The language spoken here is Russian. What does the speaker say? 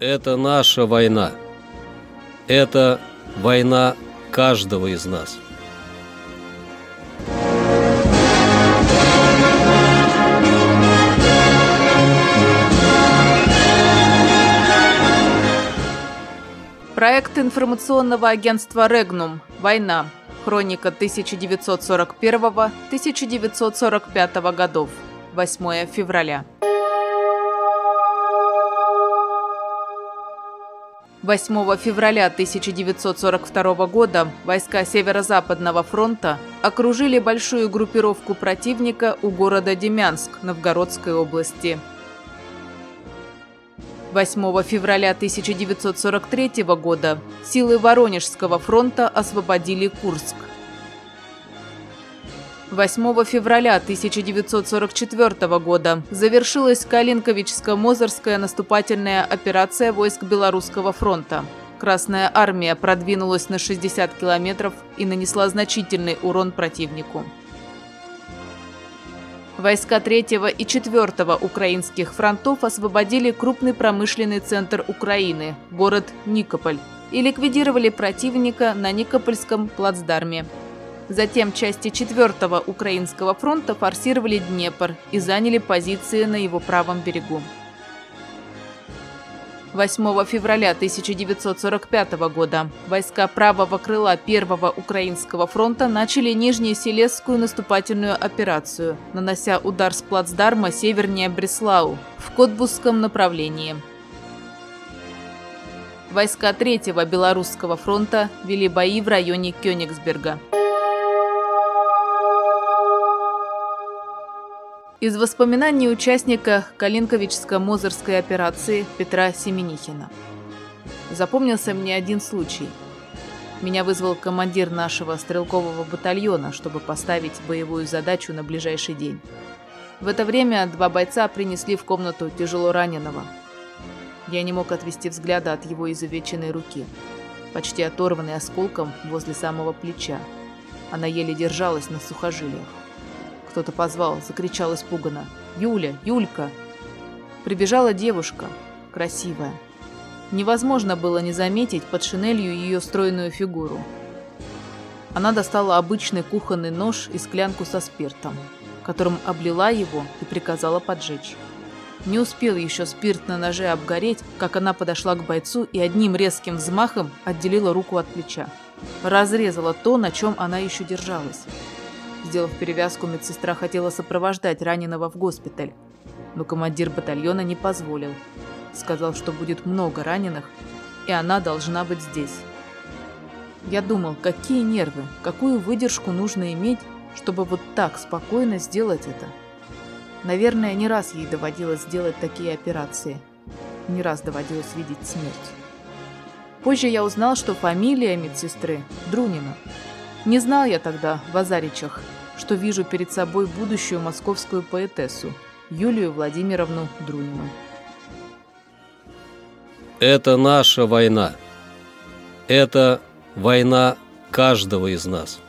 Это наша война. Это война каждого из нас. Проект информационного агентства «Регнум. Война. Хроника 1941-1945 годов. 8 февраля. 8 февраля 1942 года войска Северо-Западного фронта окружили большую группировку противника у города Демянск Новгородской области. 8 февраля 1943 года силы Воронежского фронта освободили Курск. 8 февраля 1944 года завершилась Калинковичско-Мозырская наступательная операция войск Белорусского фронта. Красная армия продвинулась на 60 километров и нанесла значительный урон противнику. Войска 3 и 4 украинских фронтов освободили крупный промышленный центр Украины – город Никополь, и ликвидировали противника на Никопольском плацдарме. Затем части 4 Украинского фронта форсировали Днепр и заняли позиции на его правом берегу. 8 февраля 1945 года войска правого крыла Первого Украинского фронта начали Нижнеселесскую наступательную операцию, нанося удар с плацдарма севернее Бреслау в Котбусском направлении. Войска Третьего Белорусского фронта вели бои в районе Кёнигсберга. Из воспоминаний участника Калинковичско-Мозырской операции Петра Семенихина. Запомнился мне один случай. Меня вызвал командир нашего стрелкового батальона, чтобы поставить боевую задачу на ближайший день. В это время два бойца принесли в комнату тяжело раненого. Я не мог отвести взгляда от его изувеченной руки, почти оторванной осколком возле самого плеча. Она еле держалась на сухожилиях. Кто-то позвал, закричал испуганно. «Юля! Юлька!» Прибежала девушка, красивая. Невозможно было не заметить под шинелью ее стройную фигуру. Она достала обычный кухонный нож и склянку со спиртом, которым облила его и приказала поджечь. Не успел еще спирт на ноже обгореть, как она подошла к бойцу и одним резким взмахом отделила руку от плеча. Разрезала то, на чем она еще держалась. Сделав перевязку, медсестра хотела сопровождать раненого в госпиталь, но командир батальона не позволил. Сказал, что будет много раненых, и она должна быть здесь. Я думал, какие нервы, какую выдержку нужно иметь, чтобы вот так спокойно сделать это. Наверное, не раз ей доводилось делать такие операции. Не раз доводилось видеть смерть. Позже я узнал, что фамилия медсестры Друнина. Не знал я тогда в Азаричах, что вижу перед собой будущую московскую поэтессу Юлию Владимировну Друнину. Это наша война. Это война каждого из нас.